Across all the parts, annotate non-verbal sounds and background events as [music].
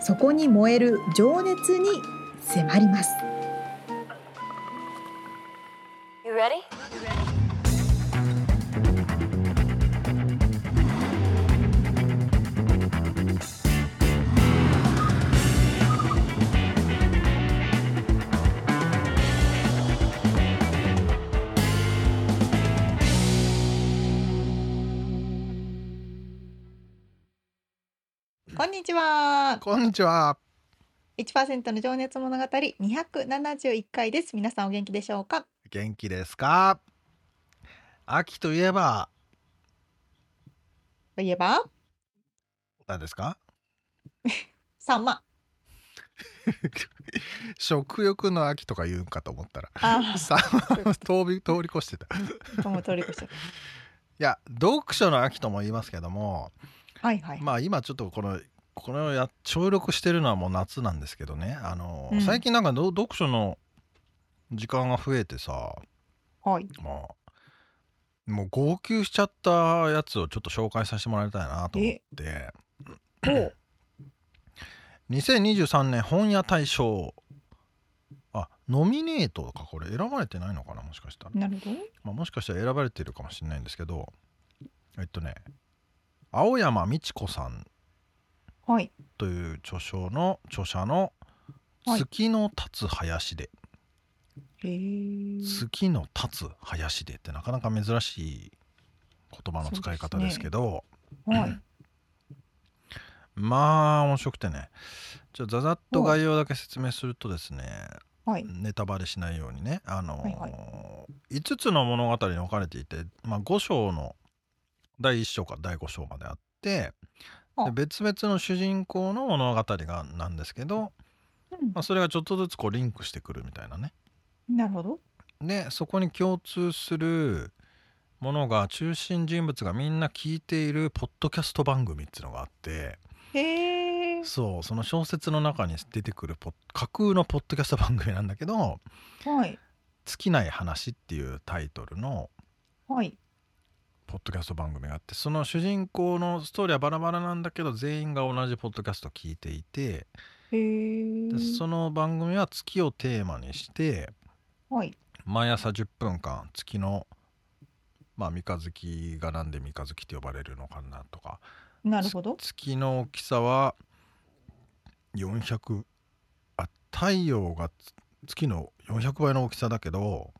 そこに燃える情熱に迫ります。こんにちは。こんにちは。1%の情熱物語271回です。皆さんお元気でしょうか？元気ですか？秋といえば、といえば、何ですか？[laughs] サンマ。[laughs] 食欲の秋とか言うんかと思ったら、さ [laughs] 通り通り越してた。もう通り越してた。いや、読書の秋とも言いますけども、はいはい。まあ今ちょっとこのこのや聴力してるのはもう夏なんですけどね。あの、うん、最近なんか読書の時間が増えてさ、はい、まあもう号泣しちゃったやつをちょっと紹介させてもらいたいなと思って。2023 [clears throat] 年本屋大賞。あノミネートかこれ。選ばれてないのかな？もしかしたら。なるほど、まあ、もしかしたら選ばれてるかもしれないんですけど。えっとね青山美智子さん。という著書の著者の「月の立つ林で」月の立つ林でってなかなか珍しい言葉の使い方ですけど、ね。はい、[clears throat] まあ面白くてね。じゃあざざっと概要だけ説明するとですね、はい、ネタバレしないようにね、あのーはいはい、5つの物語に分かれていて、まあ、5章の第1章から第5章まであってで別々の主人公の物語がなんですけど、うん。まあ、それがちょっとずつこうリンクしてくるみたいなね。なるほど。でそこに共通するものが中心人物がみんな聞いているポッドキャスト番組っていうのがあってへそうその小説の中に出てくるポ架空のポッドキャスト番組なんだけど「はい、尽きない話」っていうタイトルの、はい、ポッドキャスト番組があってその主人公のストーリーはバラバラなんだけど全員が同じポッドキャストを聞いていてでその番組は月をテーマにして、はい、毎朝10分間月のまあ三日月がなんで三日月って呼ばれるのかなとか。なるほど。月の大きさは400あ太陽が月の400倍の大きさだけど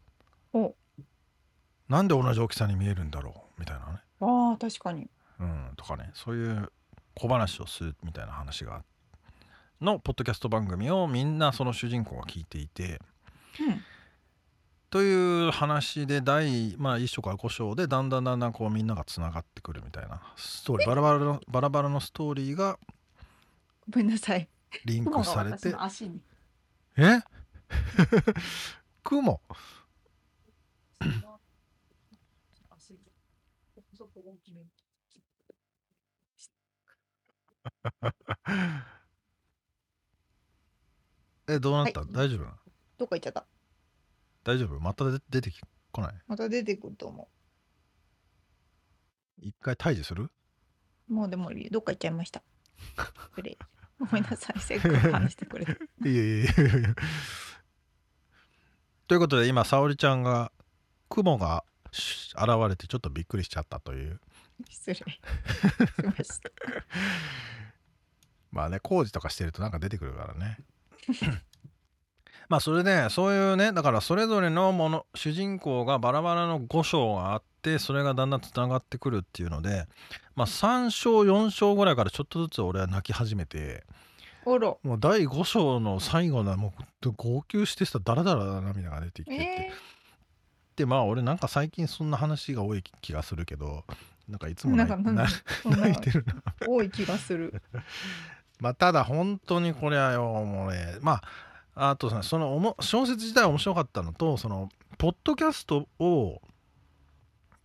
なんで同じ大きさに見えるんだろうみたいなね。あ確かに、うん、とかねそういう小話をするみたいな話がのポッドキャスト番組をみんなその主人公が聞いていて、うん、という話で第、まあ、1章から5章でだんだんだんだんこうみんながつながってくるみたいなストーリーバラバラのバラバラのストーリーがごめんなさい。リンクされて。え？[laughs] 雲？[coughs] 大きめえ、どうなった、はい大丈夫などっか行っちゃった。大丈夫？また出てこない？また出てくると思一回退治する？う。もうでもどっか行っちゃいました。失礼。ごめんなさい。せっかく話してくれて。[laughs] いやいやいやいやということで今沙織ちゃんが雲が現れてちょっとびっくりしちゃったという。失礼。しました。[laughs] まあね工事とかしてるとなんか出てくるからね。[laughs] まあそれでそういうねだからそれぞれのもの主人公がバラバラの5章があってそれがだんだんつながってくるっていうのでまあ3章4章ぐらいからちょっとずつ俺は泣き始めてもう第5章の最後のもう号泣してさダラダラ涙が出てきてて、えーってまあ俺なんか最近そんな話が多い気がするけどなんかいつも [laughs] 泣いてるな。多い気がする。[laughs] まあただ本当にこれはよもうねまああとさそのおも小説自体面白かったのとそのポッドキャストを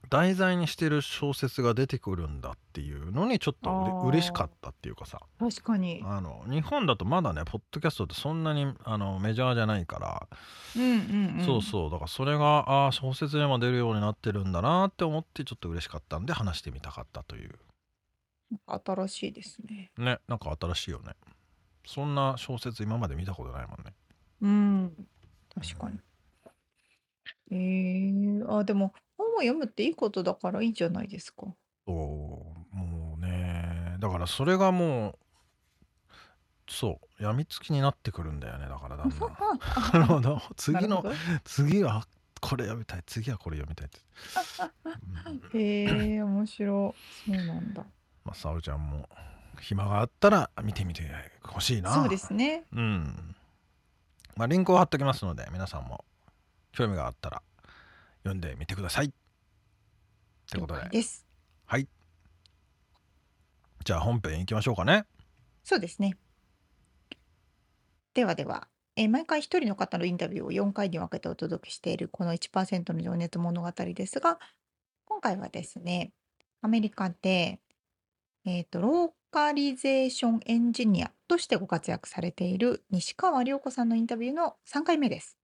題材にしてる小説が出てくるんだっていうのにちょっとうれしかったっていうかさ確かに。あの日本だとまだねポッドキャストってそんなにあのメジャーじゃないから、うんうんうん。そうそうだからそれがあー小説にも出るようになってるんだなって思ってちょっと嬉しかったんで話してみたかったという新しいですね。ねなんか新しいよねそんな小説今まで見たことないもんねうん。確かに。えー、あ、でも本を読むっていいことだからいいじゃないですか。そうもうねだからそれがもうそう病みつきになってくるんだよねだからだんだん [laughs] なるほど次の次はこれ読みたい次はこれ読みたいって、うんへえ面白い。そうなんだ。まあ沙織ちゃんも暇があったら見てみてほしいなそうですね。うんまあリンクを貼っときますので皆さんも興味があったら読んでみてくださいってことでです。はいじゃあ本編いきましょうかねそうですね。ではでは、えー毎回一人の方のインタビューを4回に分けてお届けしているこの1%の情熱物語ですが、今回はですね、アメリカで、えーと、ローカリゼーションエンジニアとしてご活躍されている西川僚子さんのインタビューの3回目です。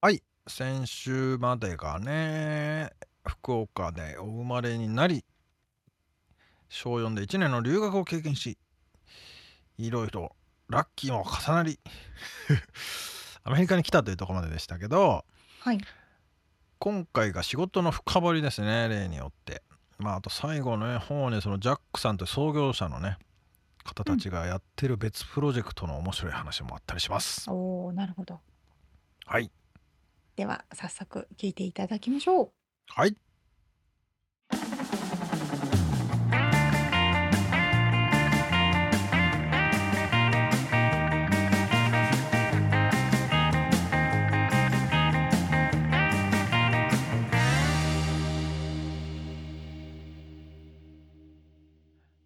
はい先週までがね福岡でお生まれになり小4で1年の留学を経験しいろいろラッキーも重なり [laughs] アメリカに来たというところまででしたけどはい。今回が仕事の深掘りですね例によってまああと最後のね方にそのジャックさんという創業者のね方たちがやってる別プロジェクトの面白い話もあったりしますおー、なるほど。はいでは、早速聞いていただきましょう。はい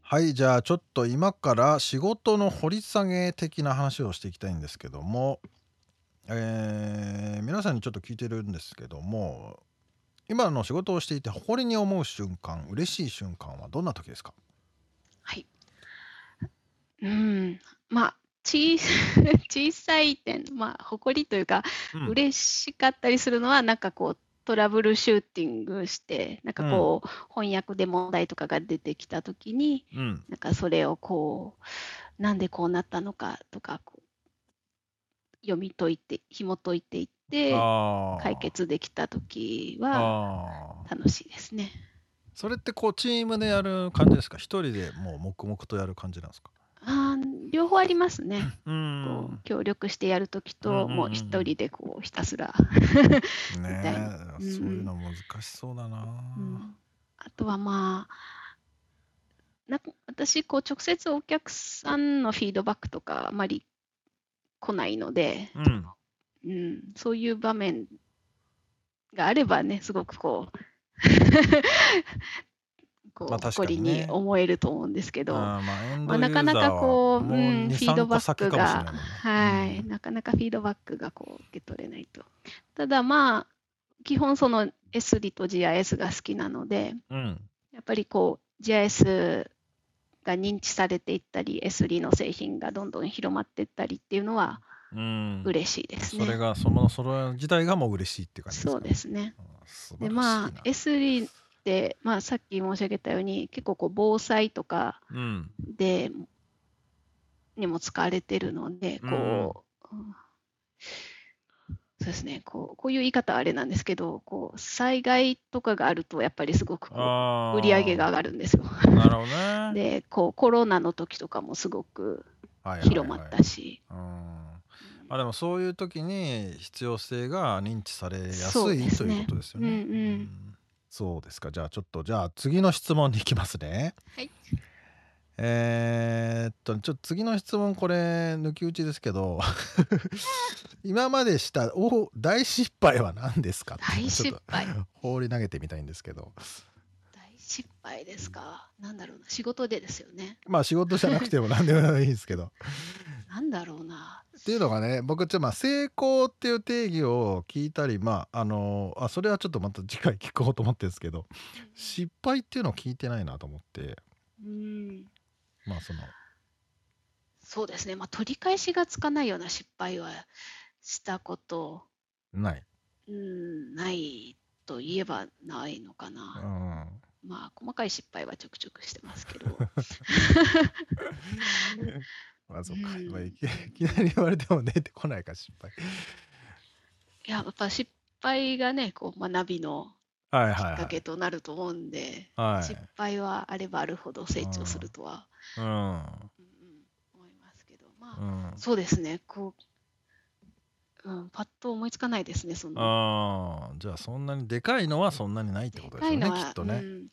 はいじゃあちょっと今から仕事の掘り下げ的な話をしていきたいんですけども、えー皆さんにちょっと聞いてるんですけども今の仕事をしていて誇りに思う瞬間嬉しい瞬間はどんな時ですか？はい。うん、まあ、小 [laughs] 小さい点、まあ、誇りというか、うん。嬉しかったりするのは、なんかこう、トラブルシューティングして、なんかこう、翻訳で問題とかが出てきたときに、うん。なんかそれをこう、なんでこうなったのかとか、こう読み解いて、紐解いていって、解決できたときは楽しいですね。それってこうチームでやる感じですか？一人でもう黙々とやる感じなんですか？あー両方ありますね。うこんう協力してやるときうんうん。と、もう一人でこうひたすら、[laughs] ねみたいな。えそういうの難しそうだな、うん。あとはまあ、なんか私、こう直接お客さんのフィードバックとかあまり来ないので、うん。うん、そういう場面があればね、すごくこう、[laughs] こうまあ誇りに思えると思うんですけど、まあまあ、なかなかこう、ううん、2フィード3個バック先かもしれないが、もんね。はい、なかなかフィードバックがこう受け取れないと。ただまあ、基本その S リと GIS が好きなので、うん。やっぱりこう GIS が認知されていったり、S リの製品がどんどん広まっていったりっていうのはうん。嬉しいですね。それがそのそれ自体がもう嬉しいっていう感じですか、そうですね。でまあ S リって、まあ、さっき申し上げたように結構こう防災とかうん。でにも使われてるので、こう、うんそうですね、こうこういう言い方はあれなんですけど、こう災害とかがあると、やっぱりすごくこう売り上げが上がるんですよ。なるほどね。[laughs] で、こうコロナの時とかもすごくはいはいはい。広まったし、うん。あでもそういう時に必要性が認知されやすい、ね。ということですよね。うん。うん。そうですか。じゃあちょっとじゃあ次の質問に行きますね。はい。えーっとちょっと次の質問これ抜き打ちですけど [laughs] 今までしたお大失敗は何ですか大失敗。放り投げてみたいんですけど。大失敗ですか？なんだろうな。仕事でですよね。まあ仕事じゃなくても何でもいいんですけど。[laughs] なんだろうな。っていうのがね僕ちょっとまあ成功っていう定義を聞いたりまああのあそれはちょっとまた次回聞こうと思ってるんですけど失敗っていうのを聞いてないなと思ってうん。まあそのそうですね。まあ、取り返しがつかないような失敗はしたこと、ない。うん、ないと言えばないのかうな。んまあ、細かい失敗はちょくちょくしてますけど。[laughs] まあそうか、いきなり言われても出てこないか失敗いや、やっぱ失敗がね、こう学びのきっはいはいはいかけとなると思うんで、はい失敗はあればあるほど成長するとは、うん。うんうん、思いますけど、まあ、うん。そうですね、こう、うん、パッと思いつかないですね、その。ああじゃあそんなにでかいのはそんなにないってことですよねでかいのはきっとね。うん、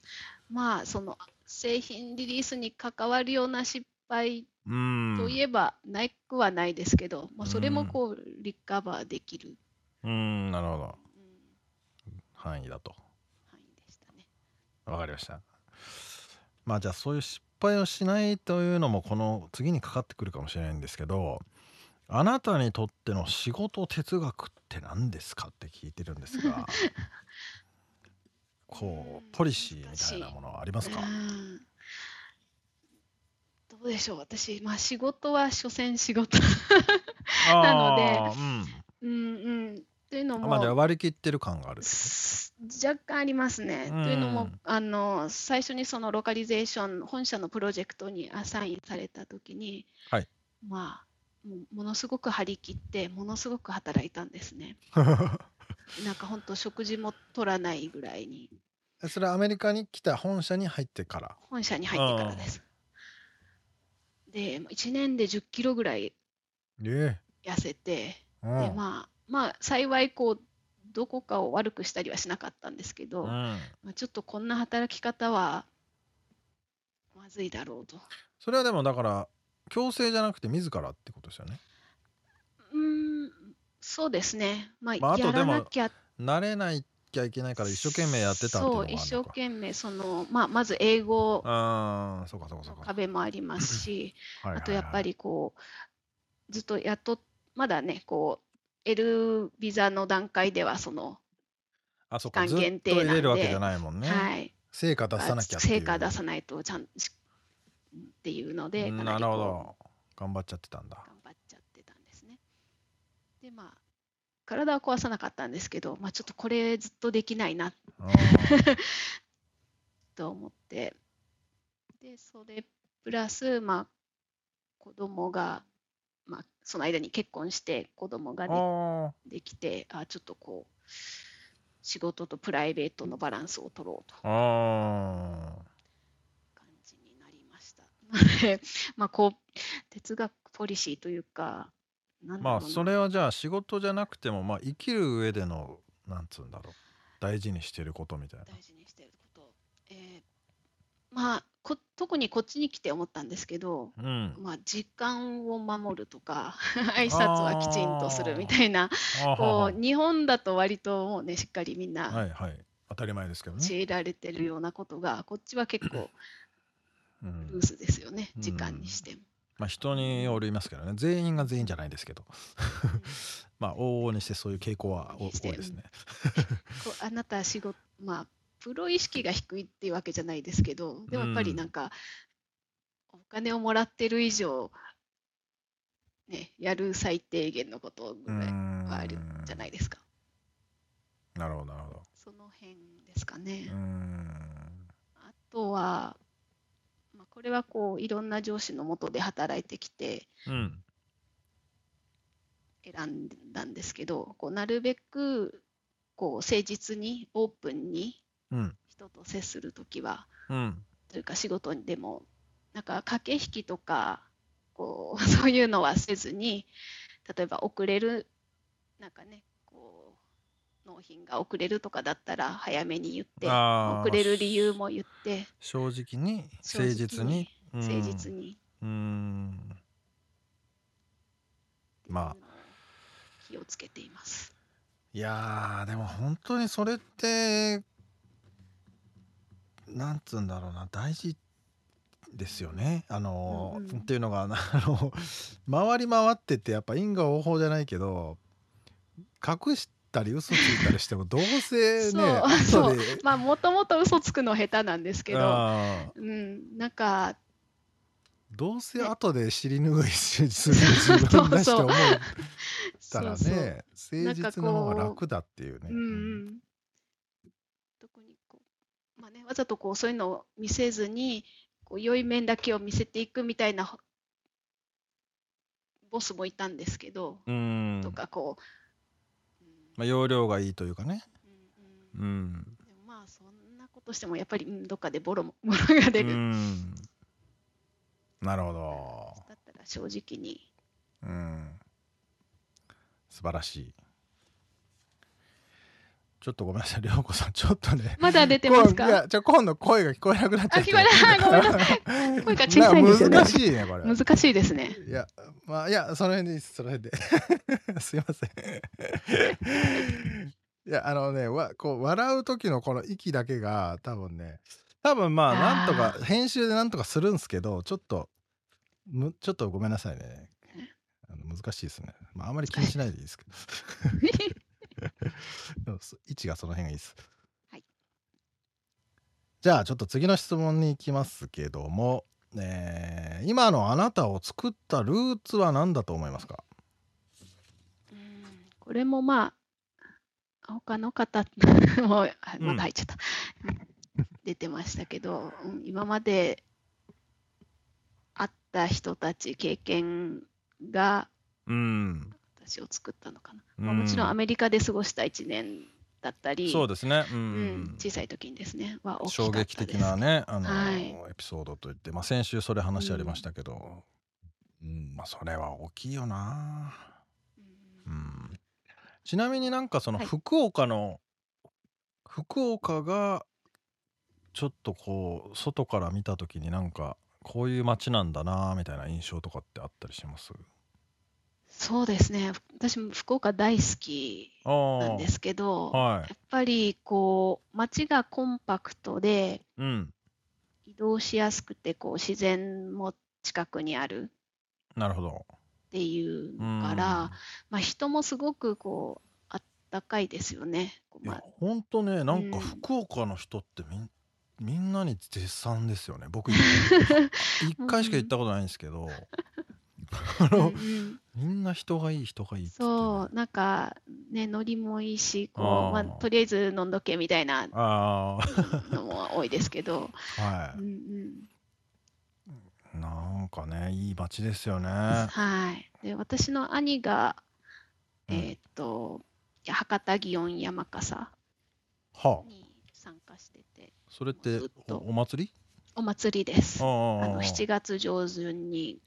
まあ、その製品リリースに関わるような失敗うん。といえば、なくはないですけど、まあ、それうんもこう、リカバーできる、うんなるほど。うん、範囲だと。範囲でしたね。わかりました。まあじゃあそういう失敗をしないというのもこの次にかかってくるかもしれないんですけどあなたにとっての仕事哲学って何ですかって聞いてるんですが [laughs] こうポリシーみたいなものはありますか？うん。どうでしょう、私、まあ、仕事は所詮仕事。[laughs] なのであーうんうん、というのも、うんま割り切ってる感がある若干ありますね。うん。というのもあの、最初にそのロカリゼーション、本社のプロジェクトにアサインされたときに、はい。まあものすごく張り切って、ものすごく働いたんですね。と [laughs] なんか本当、食事も取らないぐらいに、それはアメリカに来た本社に入ってから？本社に入ってからです。で、1年で10キロぐらいえ痩せて、えうでん。まあ、まあ、幸いこう、どこかを悪くしたりはしなかったんですけど、うん。まあ、ちょっとこんな働き方はまずいだろうと。それはでもだから強制じゃなくて自らってことですよね。うーん、そうですね。まあ、まああとやらでもなきゃ、慣れないきゃいけないから一生懸命やってたそう、一生懸命、その、まあ、まず英語ああそうかそうかそうか。の壁もありますし、あとやっぱりこう、ずっとやっと、まだね、こう、L ビザの段階では、その、あそ期間限定なんで。れるわけじゃないもんね、はい、成果出さなきゃ成果出さないとちゃんしっていうので、かななるほど。頑張っちゃってたんだ。頑張っちゃってたんですね。で、まあ、体は壊さなかったんですけど、まあ、ちょっとこれずっとできないな。うん。[laughs] と思って、で、それプラス、まあ、子供が、まあ、その間に結婚して子供がであできて、あ、ちょっとこう、仕事とプライベートのバランスを取ろうと。感じになりました。[laughs] まあ、こう、哲学ポリシーというか、まあそれはじゃあ仕事じゃなくてもまあ生きる上でのなんつうんだろう大事にしてることみたいな。大事にしていること。えーまあこ、特にこっちに来て思ったんですけど、うん。まあ、時間を守るとか、挨拶はきちんとするみたいな、こはう日本だと割ともうね、しっかりみんはないはい。当たり前ですけどね、教えられてるようなことが、こっちは結構うん。ルースですよね、うん。時間にしても。まあ人によりますけどね。全員が全員じゃないですけど。[laughs] まあ往々にしてそういう傾向は多いですね。あなた仕事、まあ、プロ意識が低いっていうわけじゃないですけど、でもやっぱりなんか、お金をもらってる以上、ね、やる最低限のことぐらいはあるんじゃないですか。なるほどなるほど。その辺ですかね。あとは、まあ、これはこういろんな上司のもとで働いてきてうん。選んだんですけど、こうなるべくこう誠実にオープンにうん人と接するときは、うん。というか仕事でも、なんか駆け引きとか、こう [laughs] そういうのはせずに、例えば遅れる、なんかね、こう納品が遅れるとかだったら早めに言って、遅れる理由も言って、正直に誠実に。誠実にうん。うん。まあ。気をつけています。いやーでも本当にそれってなんつうんだろうな大事ですよね。あの、うんうん。っていうのがあの [laughs] 回り回っててやっぱ因果応報じゃないけど隠したり嘘ついたりしてもどうせねそうまあもともと嘘つくの下手なんですけど、うん、なんかどうせ後で尻拭いする自分だしと思ったらそうそう。ね誠実の方が楽だっていうね。うん。うん、ね、わざとこうそういうのを見せずにこう良い面だけを見せていくみたいなボスもいたんですけど、うんとかこう、うんまあ、容量がいいというかね。うんうんうん。でもまあそんなことしてもやっぱり、うん、どっかでボロもボロが出うる、んなるほど。だったら正直にうん。素晴らしい。ちょっとごめんなさい、りょうこさん、ちょっとね。まだ出てますか？いや、じゃ今度声が聞こえなくなっちゃって。あ聞こえないごめんなさい [laughs] 声が小さいんですよね難しいね、これ。難しいですね。いや、まあ、いや、その辺でその辺で。[laughs] すいません。[laughs] いや、あのね、わ、こう、笑う時のこの息だけが、多分ね。多分、まあ、なんとか、編集でなんとかするんですけど、ちょっと。む、ちょっとごめんなさいね。あの難しいですね。まあ、あんまり気にしないでいいですけど。位置がその辺がいいです。はい。じゃあちょっと次の質問に行きますけども、えー今のあなたを作ったルーツは何だと思いますか？うんこれもまあ、他の方 [laughs] も、まだ入っちゃった。[laughs] 出てましたけど、うん今まで会った人たち、経験がうん、私を作ったのかな。まあ、もちろんアメリカで過ごした1年だったり、そうですね、うん。うん、小さい時にですね、は大きか衝ったです。撃的なねあの、はい。エピソードといって、まあ、先週それ話ありましたけど、うんまあ、それは大きいよな、うん。うん、ちなみになんかそのはい。福岡の、福岡がちょっとこう外から見た時になんかこういう街なんだなみたいな印象とかってあったりします？そうですね、私も福岡大好きあなんですけど、はい。やっぱりこう街がコンパクトでうん。移動しやすくてこう自然も近くにあるなるほど。っていううん。のから、まあ、人もすごくこうあったかいですよね。こういやまあほんとねなんかうん。福岡の人ってみんみんなに絶賛ですよね。僕一一回しか [laughs] 行ったことないんですけど、あの、うんうん。みんな人がいい人がいいね、そうなんかねノリもいいしこあー。うまあ、とりあえず飲んどけみたいなあのも多いですけど、あはうんうん。いなんかねいい街ですよね。はい、で私の兄が、うん。えーっと博多祇園山笠はあ。に参加してて。それっておお祭り？お祭りです。あああの7月上旬に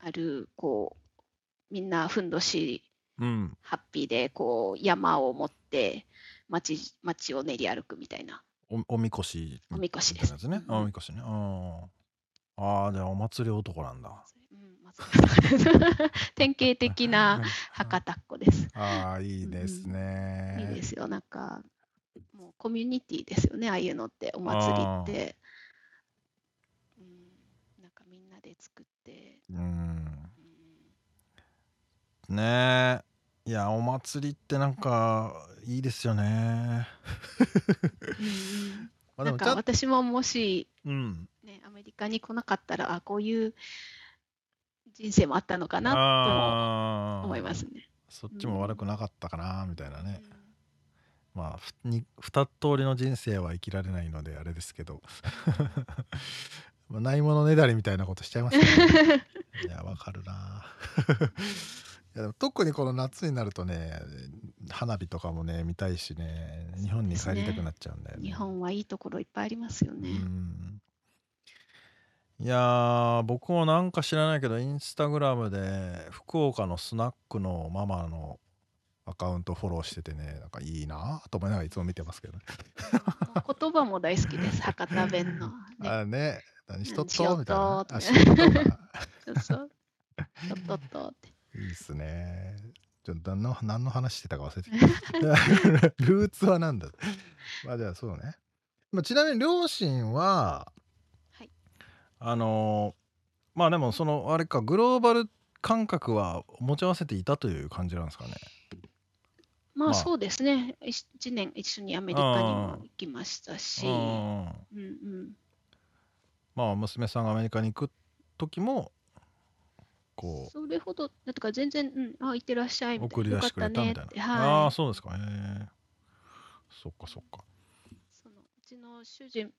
あるこうみんなふんどしうんハッピーでこう山を持って街街を練り歩くみたいな。おおみこしおみこしです。ね、あおみこしね。ああじゃあお祭り男なんだ。うん [laughs] 典型的な博多っ子です。[laughs] ああいいですね、いいですよ。なんかもうコミュニティですよねああいうのって。お祭りって。うん。なんかみんなで作って、うん。うんねえ。いやお祭りってなんかいいですよね。なんか私ももし、うん。ね、アメリカに来なかったらあこういう人生もあったのかなと思いますね。そっちも悪くなかったかなみたいなね、うん。まあふに二通りの人生は生きられないのであれですけどまあないものねだりみたいなことしちゃいますね。[laughs] いやわかるな。[laughs] いやでも特にこの夏になるとね花火とかもね見たいしね日本に帰りたくなっちゃうんだよね。日本はいいところいっぱいありますようね。ん。いやー僕もなんか知らないけどインスタグラムで福岡のスナックのママのアカウントフォローしててねなんかいいなと思いながらいつも見てますけどね。[laughs] 言葉も大好きです、博多弁の。ね、あね何しとっと？みたいな。とあ [laughs] しとっとっとっとって。いいっすね。ちょっと何の何の話してたか忘れてきた。[laughs] ルーツは何だ？まあじゃあそうね。まあ、ちなみに両親は、はい、あのまあでもそのあれかグローバル感覚は持ち合わせていたという感じなんですかね。まあそうですね、1年一緒にアメリカにも行きましたし、うんうん、まあ娘さんがアメリカに行く時もこうそれほどだとか全然、うん、あ行ってらっしゃいみたいな。送り出してくれたみたいな、はい、ああそうですか。へえそっかそっか。そのうちの主人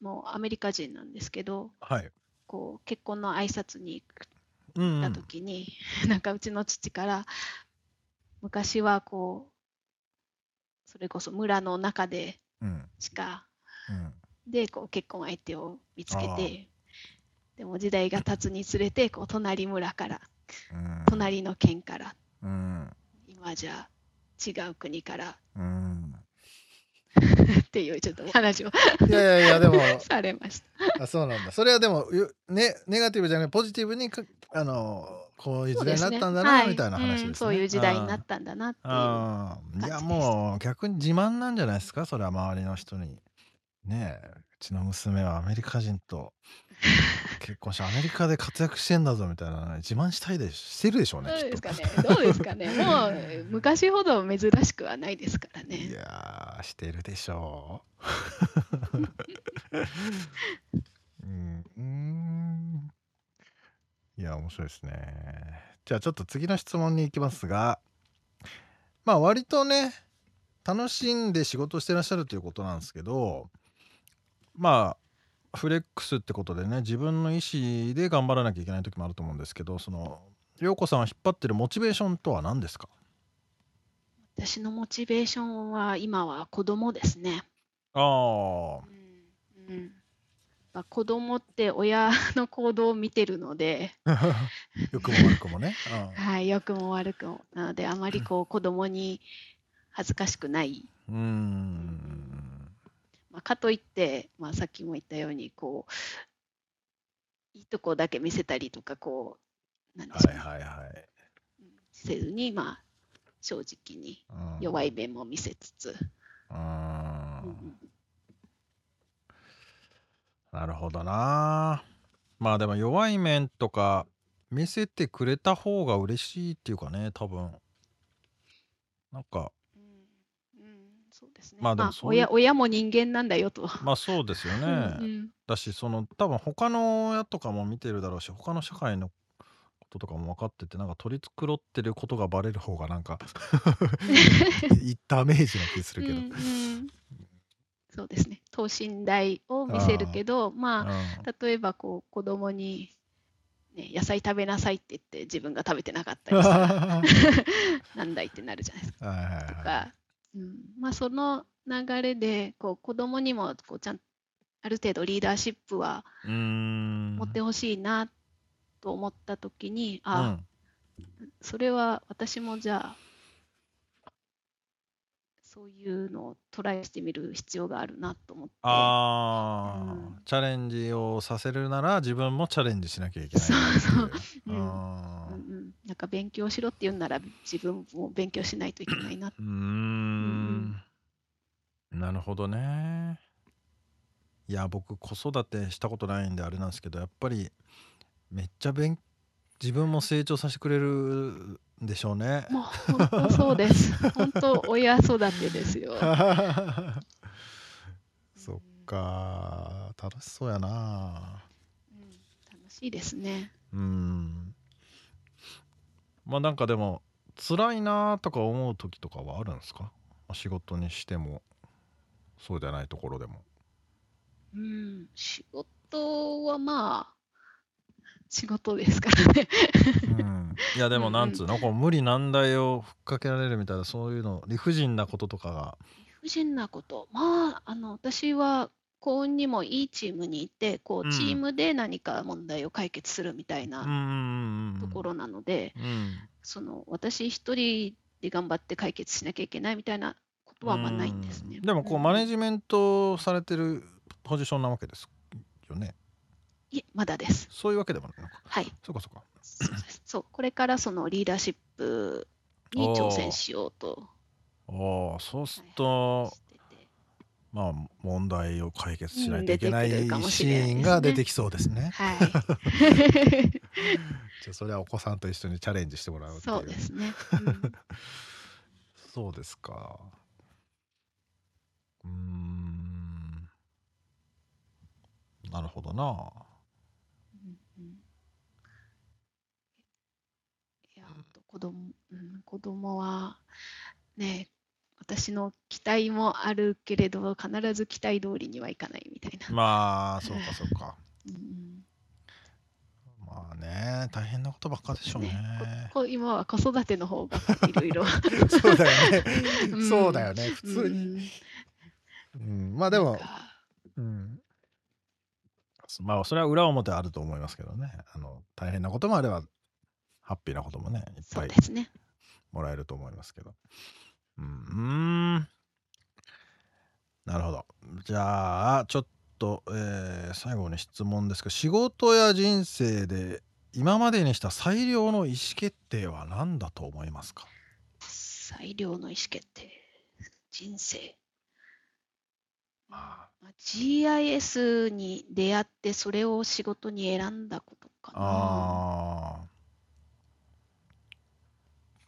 もアメリカ人なんですけど、はい、こう結婚の挨拶に行った時に、うんうん、なんかうちの父から昔はこうそれこそ村の中でしか、うんうん、でこう結婚相手を見つけてでも時代が経つにつれてこう隣村から、うん、隣の県から、うん、今じゃ違う国から、うん、[laughs] っていうちょっと話をいやいやいやでも。[laughs] されました。あそうなんだ。それはでもねネガティブじゃなくてポジティブにあのこういう時代になったんだな、ね。はい、みたいな話ですね、そういう時代になったんだなっていう。いやもう逆に自慢なんじゃないですか？それは周りの人にねえうちの娘はアメリカ人と結婚してアメリカで活躍してんだぞみたいな自慢したいでしてるでしょうね。どうですかね。どうですかね。もう [laughs] 昔ほど珍しくはないですからね。いやしてるでしょう。うん、うん。いや面白いですね。じゃあちょっと次の質問に行きますが、まあ割とね楽しんで仕事してらっしゃるということなんですけど、まあフレックスってことでね自分の意思で頑張らなきゃいけない時もあると思うんですけどその陽子さんは引っ張ってるモチベーションとは何ですか？私のモチベーションは今は子供ですね。ああ。うん、うんまあ、子供って親の行動を見てるので [laughs] 良くも悪くもね。はい、良くも悪くも。なので、あまりこう子供に恥ずかしくない。うん。まあ、かといって、まあ、さっきも言ったようにこういいとこだけ見せたりとかこうなんでしょう、ね、はいはいはい、せずに、まあ、正直に弱い面も見せつつ。うん、なるほどな。まあでも弱い面とか見せてくれた方が嬉しいっていうかね多分。なんかですね。まあでもそういう親親も人間なんだよと。まあそうですよね。うんだしその多分他の親とかも見てるだろうし他の社会のこととかも分かっててなんか取り繕ってることがバレる方がなんか [laughs] ダメージな気するけど。うんうんそうですね等身大を見せるけどまあ例えばこう子供に、ね、野菜食べなさいって言って自分が食べてなかったりしたらなんだいってなるじゃないですか。とかうん。まあ、その流れでこう子供にもこうちゃんある程度リーダーシップは持ってほしいなと思った時にあ、うん、それは私もじゃあそういうのをトライしてみる必要があるなと思って。ああ、うん、チャレンジをさせるなら自分もチャレンジしなきゃいけないそうそう、うん、うんなんか勉強しろって言うなら自分も勉強しないといけないなうんなるほどねいや僕子育てしたことないんであれなんですけどやっぱりめっちゃ勉自分も成長させてくれるんでしょうね。もう本当そうです。[laughs] 本当親育てですよ。[laughs] そっか楽しそうやな、うん、楽しいですね。うんまあなんかでも辛いなとか思う時とかはあるんですか？仕事にしてもそうじゃないところでも。うん仕事はまあ仕事ですからね。うん、いやでもなんつうの、こう無理難題をふっかけられるみたいなそういうの理不尽なこととかが。理不尽なこと。まああの私は幸運にもいいチームにいてこうチームで何か問題を解決するみたいなところなので、その私一人で頑張って解決しなきゃいけないみたいなことはあんまないんですね。でもこう、マネジメントされてるポジションなわけですよね。いえ、まだです。そういうわけでもないのか。はい。そうかそうか。そう、これからそのリーダーシップに挑戦しようと。ああ、そうすると、まあ問題を解決しないといけないシーンが出てきそうですね。はい。[laughs] じゃあそれはお子さんと一緒にチャレンジしてもらうそうですね。うんそうですか。うーん。なるほどな。うんうん子供、うん、子供は、ね、私の期待もあるけれど、必ず期待通りにはいかないみたいな。まあ、そうかそうか。うんまあね、大変なことばっかでしょうね。ね今は子育ての方がいろいろ。[laughs] そうだよね。うんそうだよね。普通に。うんうん、まあでもうん。まあそれは裏表あると思いますけどね。あの大変なこともあれば、ハッピーなこともね、いっそぱいうですね。もらえると思いますけど。うん。なるほど。じゃあ、ちょっと、えー最後に質問ですけど、仕事や人生で今までにした最良の意思決定は何だと思いますか？最良の意思決定。人生。あまあ GIS に出会ってそれを仕事に選んだことかな。あー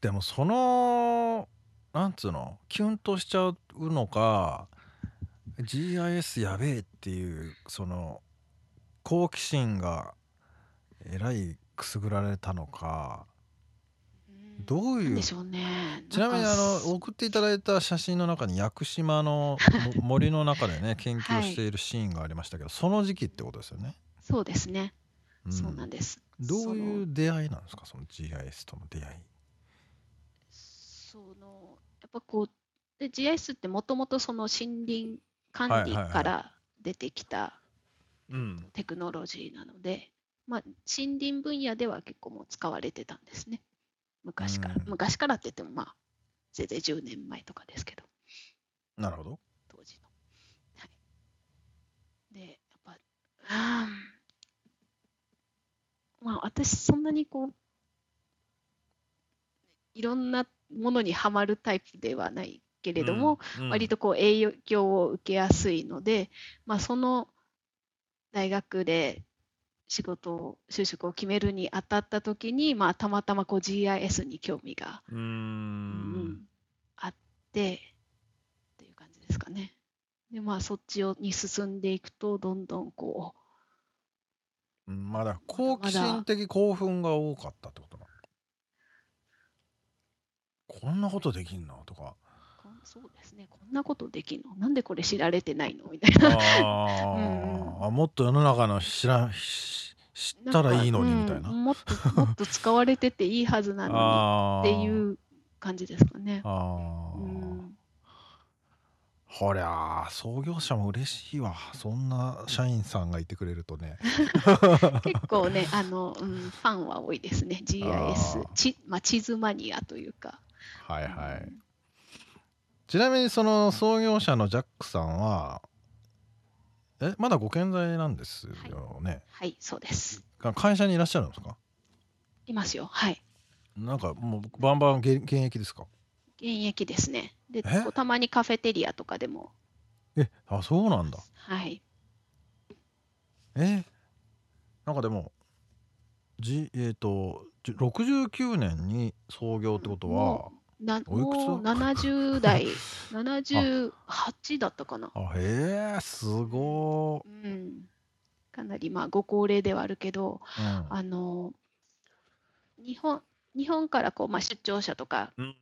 でもそのなんつうの？キュンとしちゃうのか GIS やべえっていうその好奇心がえらいくすぐられたのかうんどういう？なんでしょうね。ちなみにあの送っていただいた写真の中に屋久島のも [laughs] 森の中でね研究しているシーンがありましたけど、その時期ってことですよね？そうですね。んそうなんです。どういそう出会いなんですか？その GIS との出会い。そのやっぱこうで GIS ってもともとその森林管理はいはいはいから出てきたうんテクノロジーなので、まあ、森林分野では結構もう使われてたんですね。昔から。うん昔からって言ってもまあせいぜい10年前とかですけど。なるほど。当時の。はい、で、やっぱ、まあ私そんなにこう、いろんなものにはまるタイプではないけれども、うん割とこう影響を受けやすいので、まあその大学で仕事を、就職を決めるにあたった時に、まあたまたまこう GIS に興味がうん。んあってっていう感じですかね。でまあそっちをに進んでいくとどんどんこうんまだ好奇心的興奮が多かったってことこんなことできんの？とか。そうですね。こんなことできんの？なんでこれ知られてないの？みたいな。あー。あ [laughs] もっと世の中の知らし知ったらいいのにみたいな。うんもっともっと使われてていいはずなのに [laughs] っていう感じですかね。あー。うん。ほりゃあ創業者も嬉しいわ。そんな社員さんがいてくれるとね。[laughs] 結構ねあの、うん、ファンは多いですね。GIS ち、まあ、地図マニアというか。はいはい。うん。ちなみにその創業者のジャックさんはえまだご健在なんですよね、はい。そうです。か会社にいらっしゃるんですか？いますよ。はい。なんかもうバンバン現現役ですか？現役ですね。でたまにカフェテリアとかでも。えあそうなんだ。はい。え？なんかでもじえっ、とじゅ69年に創業ってことはもなおいくつもう70代、[laughs] 78だったかな。あへえすごうん、かなりまあご高齢ではあるけど、ーあの日本日本からこう、まあ、出張者とかうん、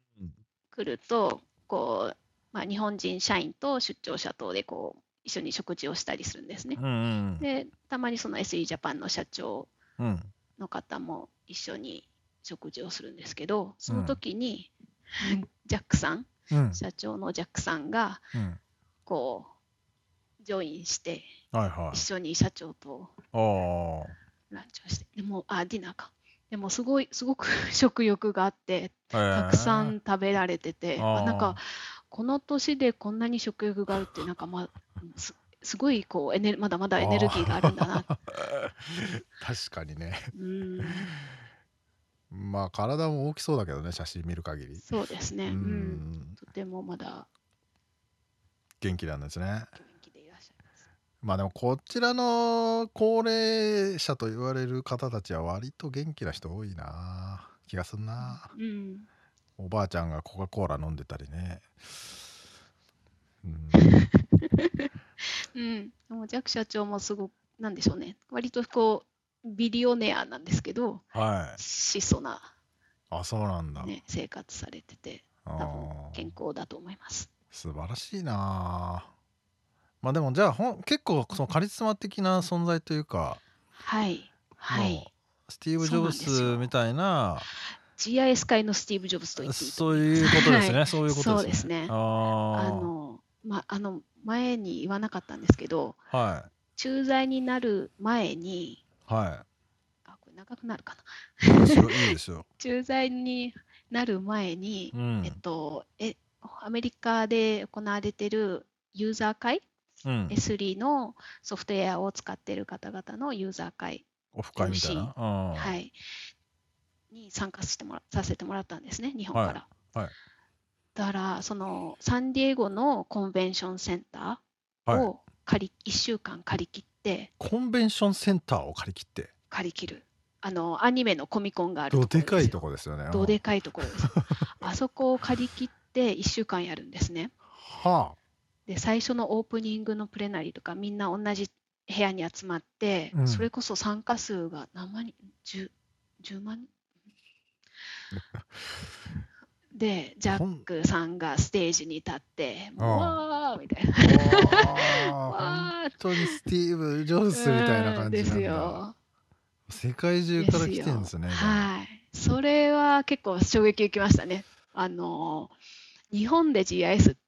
来るとこう、まあ、日本人社員と出張者とでこう一緒に食事をしたりするんですね。うんうん。でたまにその SE ジャパンの社長うん。の方も一緒に食事をするんですけどその時に、[laughs] ジャックさんうん。社長のジャックさんがうん。こうジョインしてはいはい。一緒に社長とランチをしてでもあディナーか。でもすごいすごく [laughs] 食欲があってたくさん食べられてて、あー。あなんかこの年でこんなに食欲があるってなんかまあすすごいこうエネルまだまだエネルギーがあるんだな。[laughs] 確かにねうんまあ体も大きそうだけどね写真見る限りそうですね。ううんんとてもまだ元気なんですね。元気でいらっしゃいます。まあでもこちらの高齢者と言われる方たちは割と元気な人多いな気がすんな。うん。おばあちゃんがコカ・コーラ飲んでたりね。うん、[laughs] うん。でもジャック社長もすごく、なんでしょうね。割とこう、ビリオネアなんですけど、はい。質素な、あ、そうなんだ。ね、生活されてて、あ多分ー健康だと思います。素晴らしいなまあでもじゃあほん結構そのカリスマ的な存在というか、はい。はもい。うスティーブ・ジョブスみたいな GIS 界のスティーブ・ジョブズと言っていいとそういうことですね、はいそういうことですね。そうですね [laughs] あの、ま、あの、前に言わなかったんですけど、は駐在になる前に、いはあ、これ長くなるかい。な。いいですよ、いいですよ。[laughs] 駐在になる前に、うんえっと、え、アメリカで行われてるユーザー会、うん。S3 のソフトウェアを使っている方々のユーザー会、オフ会みたいな？うんはい、に参加してもらさせてもらったんですね、日本から。はいはいだから、そのサンディエゴのコンベンションセンターはい。を借り、1週間借り切って、コンベンションセンターを借り切って、借り切る。あの、アニメのコミコンがあるどでかいところですよね。どでかいところです。[laughs] あそこを借り切って1週間やるんですね。はで、最初のオープニングのプレナリーとかみんな同じ部屋に集まって、うんそれこそ参加数が何万人 ?10、10万人？[laughs] で、ジャックさんがステージに立って、わーみたいな。[laughs] 本当にスティーブ・ジョブスみたいな感じうんです。よ。世界中から来てるんですね。よはい。それは結構衝撃受けましたね。あの、日本で GIS って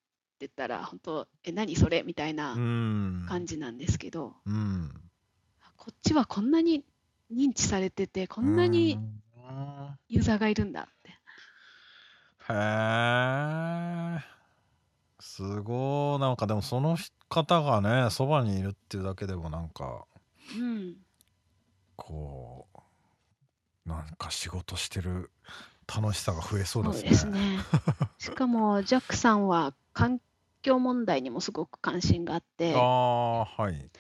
言ったら、本当、え、何それみたいなうん。感じなんですけど、うん。こっちはこんなに認知されてて、こんなにうんユーザーがいるんだ。へえ。すごい。なんかでもその方がね、そばにいるっていうだけでもなんか、うん。こう、なんか仕事してる楽しさが増えそうそうですね。ですね。しかも、ジャックさんは環境問題にもすごく関心があって、ああ、はい。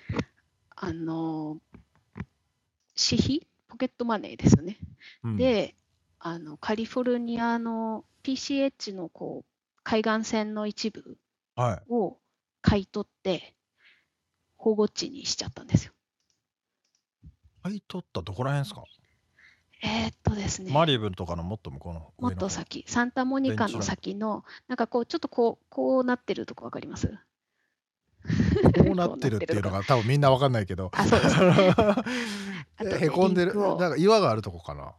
あの、私費、ポケットマネーですよね。うん、で、あのカリフォルニアの PCH のこう海岸線の一部はい。を買い取って保護地にしちゃったんですよ。買い取ったどこら辺ですか、えーっとですね、マリブとかのもっと向こうのもっと先、サンタモニカの先の、なんかこう、ちょっとこう、こうなってるとこわかります？こうなってるっていうのが多分みんなわかんないけど。あ、そうですね。[laughs] へこんでる。なんか岩があるとこかな？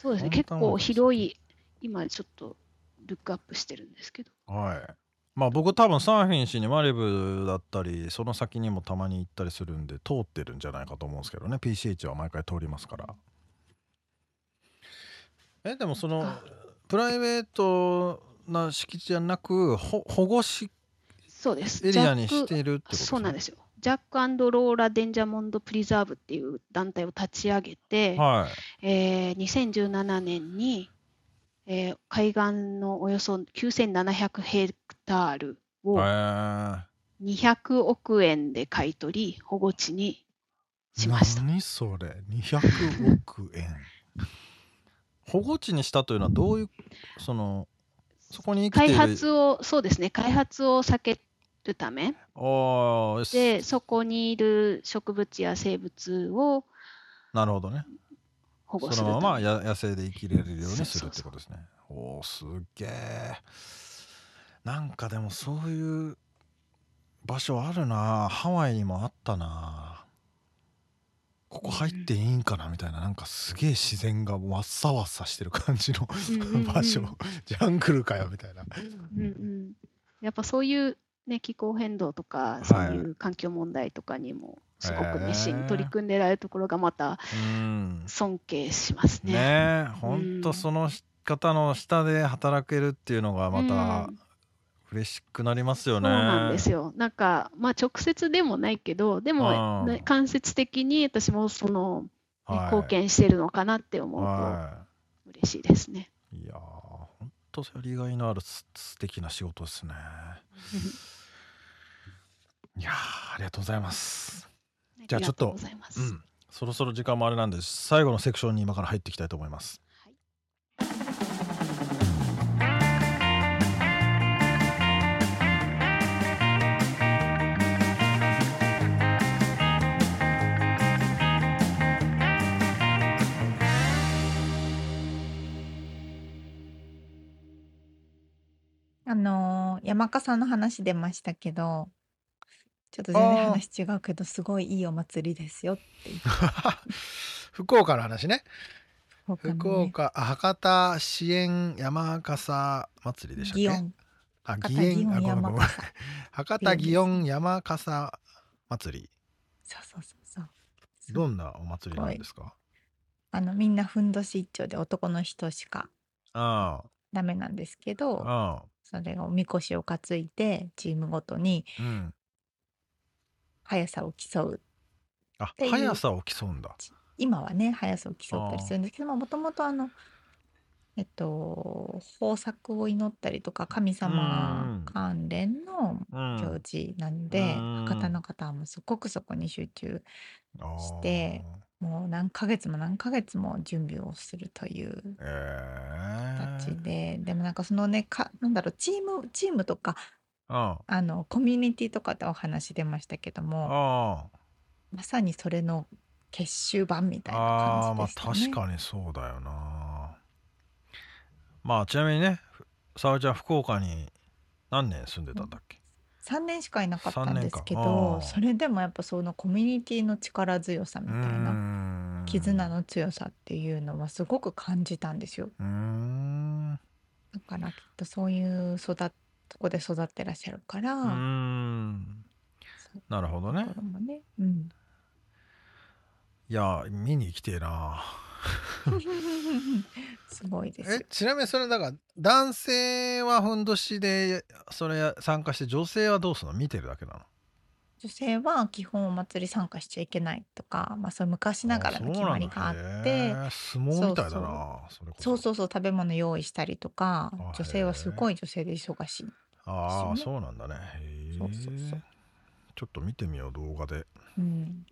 そうですね、結構広い、今ちょっとルックアップしてるんですけど。はい。まあ僕多分サーフィンしにマリブだったりその先にもたまに行ったりするんで通ってるんじゃないかと思うんですけどね PCH は毎回通りますからえでもそのあプライベートな敷地じゃなくほ保護しそうです。エリアにしてるってことですねそうなんですよ。ジャックローラ・デンジャモンド・プリザーブっていう団体を立ち上げて、はい。えー2017年に、えー海岸のおよそ9700ヘクタールをへー。200億円で買い取り、保護地にしました。何それ？200億円保護地にしたというのはどういうそのそこに生きてい開る発を、そうですね、開発を避けるため、で、そこにいる植物や生物をなるほどね。保護すそのるためままや野生で生きれるようにするってことですね。おおすっげえ。なんかでもそういう場所あるな。ハワイにもあったな。ここ入っていいんかなみたいな。なんかすげえ自然がわっさわっさしてる感じのうんうんうん。[laughs] 場所。ジャングルかよみたいな。うんうん、やっぱそういう、ね、気候変動とか、いそういう環境問題とかにも、すごく熱心に取り組んでられるところがまたうん尊敬しますね。ねえほんとその方の下で働けるっていうのがまたうん嬉しくなりますよそうね。なんですよ。なんか、まあ、直接でもないけど、でも、うんね間接的に私もその、ねはい貢献してるのかなって思うとは嬉しいですね。い。いやー本とやりがいのあるす素敵な仕事ですね [laughs] いやーありがとうございます。じゃあちょっとうん。そろそろ時間もあれなんで最後のセクションに今から入っていきたいと思います。はい。あのー山笠の話出ましたけど、ちょっと全然あー。話違うけど、すごいいいお祭りですよって。いう。福岡の話ね。福岡のね。福岡あ博多支援山笠祭りでしたっけ？祇園。あ博多祇園祇園あごめんごめん山笠。[laughs] 博多祇園山笠祭り。そうそうそうそう。どんなお祭りなんですか？あのみんなふんどし一丁で男の人しかあダメなんですけあど、あそれをみこしを担いでチームごとにあうん速さを競う。あ速さを競うんだ。今はね速さを競ったりするんですけどもともとあのえっと豊作を祈ったりとか神様関連のうん。行事なんで、うん博多の方はもうすごくそこに集中してもう何ヶ月も何ヶ月も準備をするというえ形えで、でもなんかそのねかなんだろうチームチームとかああのコミュニティとかってお話出ましたけどあもあまさにそれの結集版みたいあな感じでしたね。確かにそうだよな。まあちなみにね沙織ちゃん福岡に何年住んでたんだっけ？3年しかいなかったんですけどそれでもやっぱそのコミュニティの力強さみたいなな絆の強さっていうのはすごく感じたん。ですよだからきっとそういう育っそこで育ってらっしゃるから、なるほどね。ね、うん、いや見に来てえな。[laughs] すごいですよ。えちなみにそれだから男性はふんどしでそれ参加して女性はどうするの？見てるだけなの？女性は基本お祭り参加しちゃいけないとか、まあ、そういう昔ながらの決まりがあって相撲みたいだなそうそう。そう食べ物用意したりとかあ女性はすごい女性で忙しい。ああですよそうなんだね。そうそうそう。ちょっと見てみよう動画で。うん、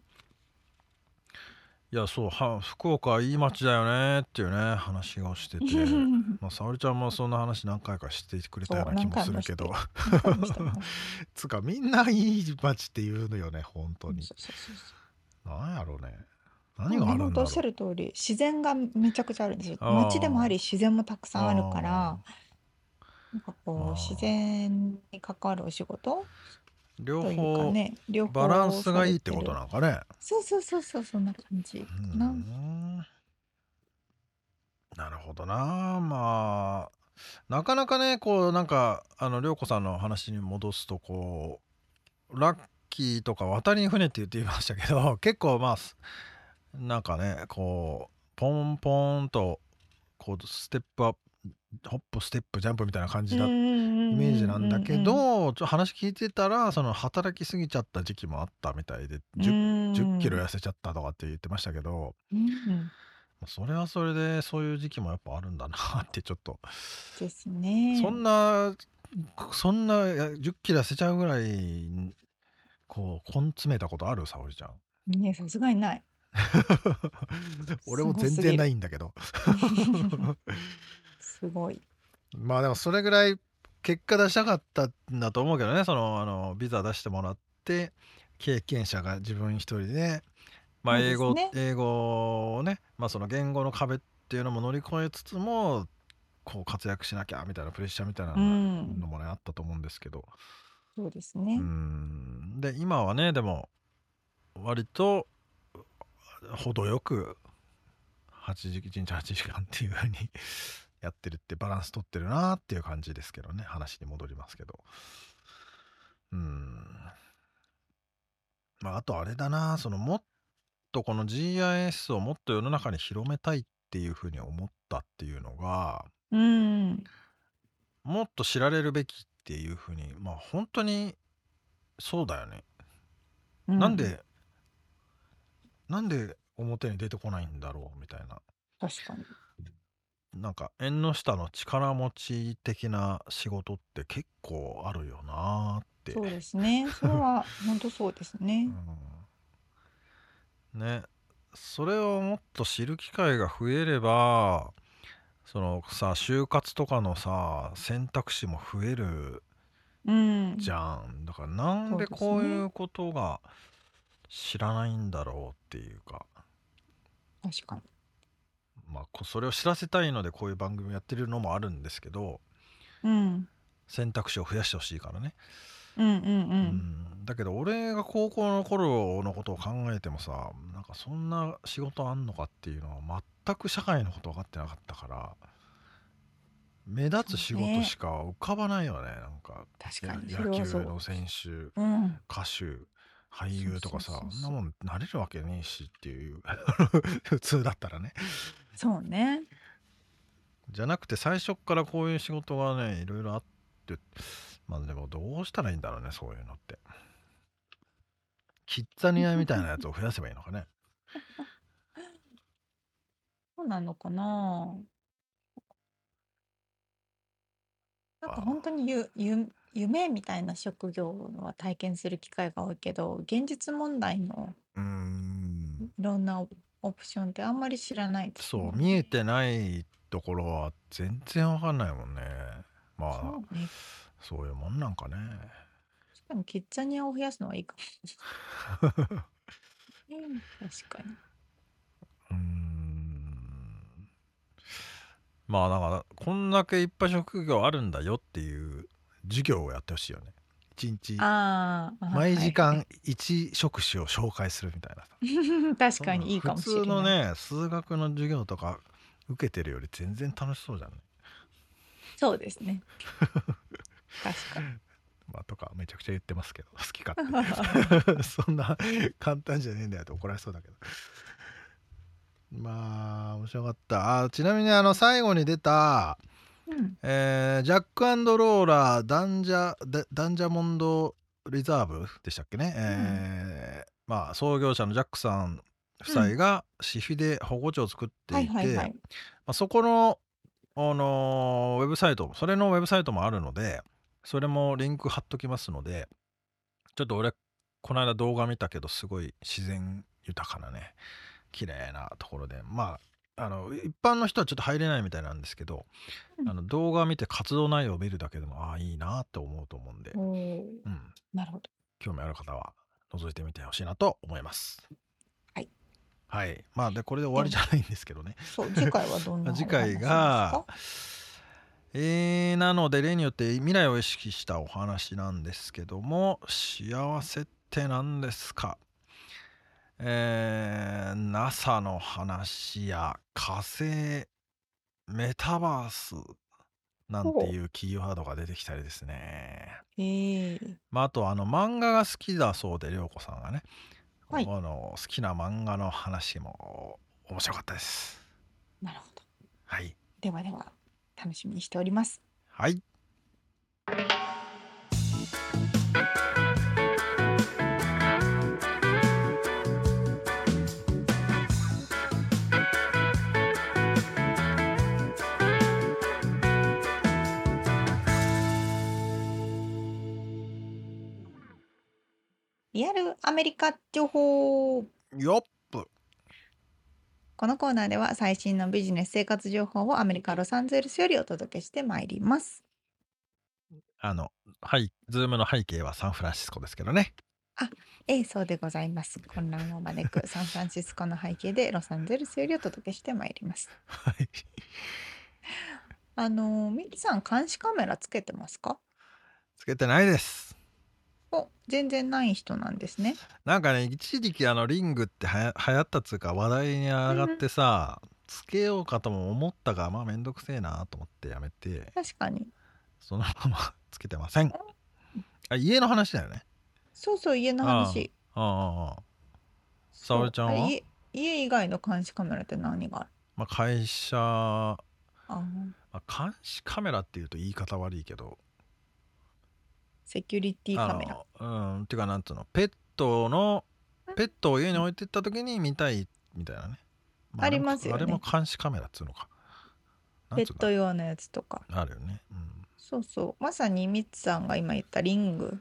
いやそうは福岡いい街だよねっていうね話をしてて。[laughs] まあ沙織ちゃんもそんな話何回かしてくれたような気もするけど。[laughs] つうかみんないい街って言うのよね本当に。そうそうそうそう。なんやろうね。何があるんだおっしゃる通り自然がめちゃくちゃあるんですよ。街でもあり自然もたくさんあるかあらなんかこう自然に関わるお仕事両方ね両方バランスがいいってことななのかね。そうそうそうそうそんな感じ。うな、ん。なるほどな。まあなかなかねこうなんかあの涼子さんの話に戻すとこうラッキーとか渡りに船って言っていましたけど結構まあすなんかねこうポンポンとこうステップアップホップステップジャンプみたいな感じだイメージなんだけどちょ話聞いてたらその働きすぎちゃった時期もあったみたいで 10, キロ痩せちゃったとかって言ってましたけどそれはそれでそういう時期もやっぱあるんだなってちょっと、ですねそんなそんな10キロ痩せちゃうぐらいこう根詰めたことある沙織ちゃんねさすがにない俺も全然ないんだけどすごい。まあでもそれぐらい結果出したかったんだと思うけどね。そのあのビザ出してもらって経験者が自分一人で、まあ、英語、すね。英語をね、まあ、その言語の壁っていうのも乗り越えつつもこう活躍しなきゃみたいなプレッシャーみたいなうのんもね、あったと思うんですけど。そうですうねん。で今はねでも割と程よく8時1日8時間っていう風にやってるってバランス取ってるなっていう感じですけどね。話に戻りますけど。うん。まああとあれだな。そのもっとこの GIS をもっと世の中に広めたいっていう風に思ったっていうのがうん。もっと知られるべきっていう風にまあ本当にそうだよね。うなんで、なんで表に出てこないんだろうみたいな。確かになんか縁の下の力持ち的な仕事って結構あるよなーってそうですね。それは [laughs] 本当そうですね。うん、ねそれをもっと知る機会が増えればそのさ就活とかのさ選択肢も増えるうん。じゃんだからなんで。こういうことが知らないんだろうっていうか確かに。まあこそれを知らせたいのでこういう番組やってるのもあるんですけどうん。選択肢を増やしてほしいからねうんうんう。うんんだけど俺が高校の頃のことを考えてもさなんかそんな仕事あんのかっていうのは全く社会のこと分かってなかったから目立つ仕事。しか浮かばないよねなんかや確かに。そ野球。の選手うん。歌手俳優とかさあんな。もんなれるわけねえしっていう [laughs] 普通だったらねそうね。じゃなくて最初っからこういう仕事がねいろいろあってまあでもどうしたらいいんだろうねそういうのってキッザニアみたいなやつを増やせばいいのかね [laughs] そうなのかな。なんか本あ当にゆ、ゆ、夢みたいな職業は体験する機会が多いけど、現実問題のうーんいろんなオオプションってあんまり知らないですそう見えてね。ないところは全然わかんないもんねまあそうね。そういうもんなんかね確かにキッザニアを増やすのはいいかも。うん確かに。うーんまあだからこんだけいっぱい職業あるんだよっていう授業をやってほしいよね一日毎時。間一職種を紹介するみたいなさ [laughs] 確かにいいか普通のもしれない。ね数学の授業とか受けてるより全然楽しそうじゃんねそうですね。[laughs] 確かに。まあとかめちゃくちゃ言ってますけど好き勝手 [laughs] そんな簡単じゃねえんだよって怒られそうだけどまあ面白かったあちなみにあの最後に出たうん。えージャックローラーダンジャダダンジャモンドリザーブでしたっけね、うん。えーまあ創業者のジャックさん夫うん。妻が私費で保護地を作っはいていて、そこの、あのーウェブサイトそれのウェブサイトもあるのでそれもリンク貼っときますのでちょっと俺この間動画見たけどすごい自然豊かなね綺麗なところでまああの一般の人はちょっと入れないみたいなんですけどうんあの動画を見て活動内容を見るだけでもああいいなって思うと思うんで、うん、なるほど。興味ある方は覗いてみてほしいなと思います。はい。はい。まあでこれで終わりでじゃないんですけどね。そう、次回はどんなお [laughs] 次回がか？えー、なので例によって未来を意識したお話なんですけども幸せって何ですか？えー、NASA の話や火星メタバースなんていうキーワードが出てきたりですね。ええまあ、あとあの漫画が好きだそうで涼子さんがね、はいあの好きな漫画の話も面白かったです。なるほど。はい。ではでは、楽しみにしております。はい。リアルアメリカ情報。よっぷ。このコーナーでは最新のビジネス生活情報をアメリカ・ロサンゼルスよりお届けしてまいります。あの、はい、ズームの背景はサンフランシスコですけどね。ええ、そうでございます。混乱を招くサンフランシスコの背景でロサンゼルスよりお届けしてまいります。はい。あの、ミキさん、監視カメラつけてますか？つけてないです。お、全然ない人なんですね。なんかね、一時期あのリングってはや流行ったっつうか話題に上がってさ、つけようかとも思ったが、まあめんどくせえなと思ってやめて、確かに。そのまま [laughs] つけてません。あ、家の話だよね。そうそう、家の話。あああ沙織ちゃんは？あ家家以外の監視カメラって何がある？まあ会社、まああ、監視カメラっていうと言い方悪いけど、セキュリティカメラ。うん、ていうかなんつうの、ペットの、ペットを家に置いてった時に見たいみたいなね。ありますよねあれも監視カメラっつうのか。ペット用のやつとか。あるよね。うん。そうそう。まさにミツさんが今言ったリング。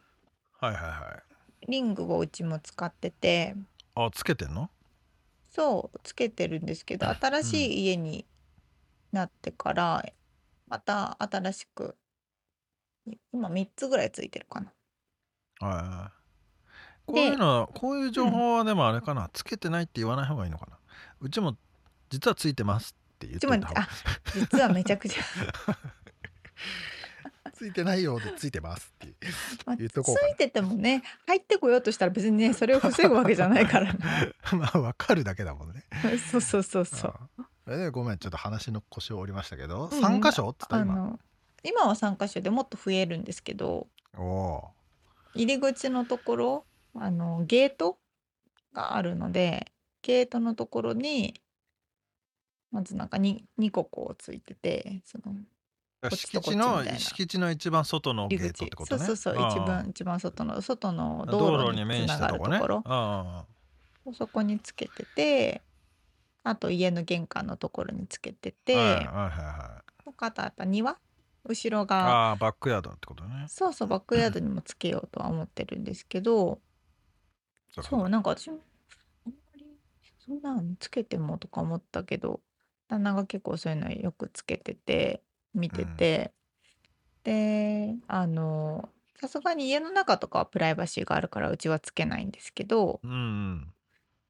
はいはいはい。リングをうちも使ってて、あ、つけてんの？そう、つけてるんですけど、新しい家になってから、また新しく、今3つぐらいついてるかな。はい。こういうの、こういう情報はでもあれかな、つけてないって言わない方がいいのかな。うちも実はついてますって言ってた方があ実はめちゃくちゃ、[laughs] ついてないようでついてますって。まあ言っとこうかなついててもね、入ってこようとしたら別にね、それを防ぐわけじゃないからね。[laughs] まあわかるだけだもんね。[laughs] そうそうそうそう。うんえごめんちょっと話の腰を折りましたけど、うん三箇所？って言った今。今は3箇所でもっと増えるんですけど入り口のところあのゲートがあるのでゲートのところにまずなんか 2, 2個こうついててそのー。こっちとこっち敷地のみたいな敷地の一番外のゲートってことね。そうそうそう一番一番外の外の道道路路に面したとこね。そこにつけててあと家の玄関のところにつけてあて、はいはいはいはい。とかあとやっぱ庭後ろが。ああバックヤードってことね。そうそうバックヤードにもつけようとは思ってるんですけど。そうかそうなんか私もあんまりそんなんつけてもとか思ったけど旦那が結構そういうのよくつけてて見てて、であのさすがに家の中とかはプライバシーがあるからうちはつけないんですけど。うんうん。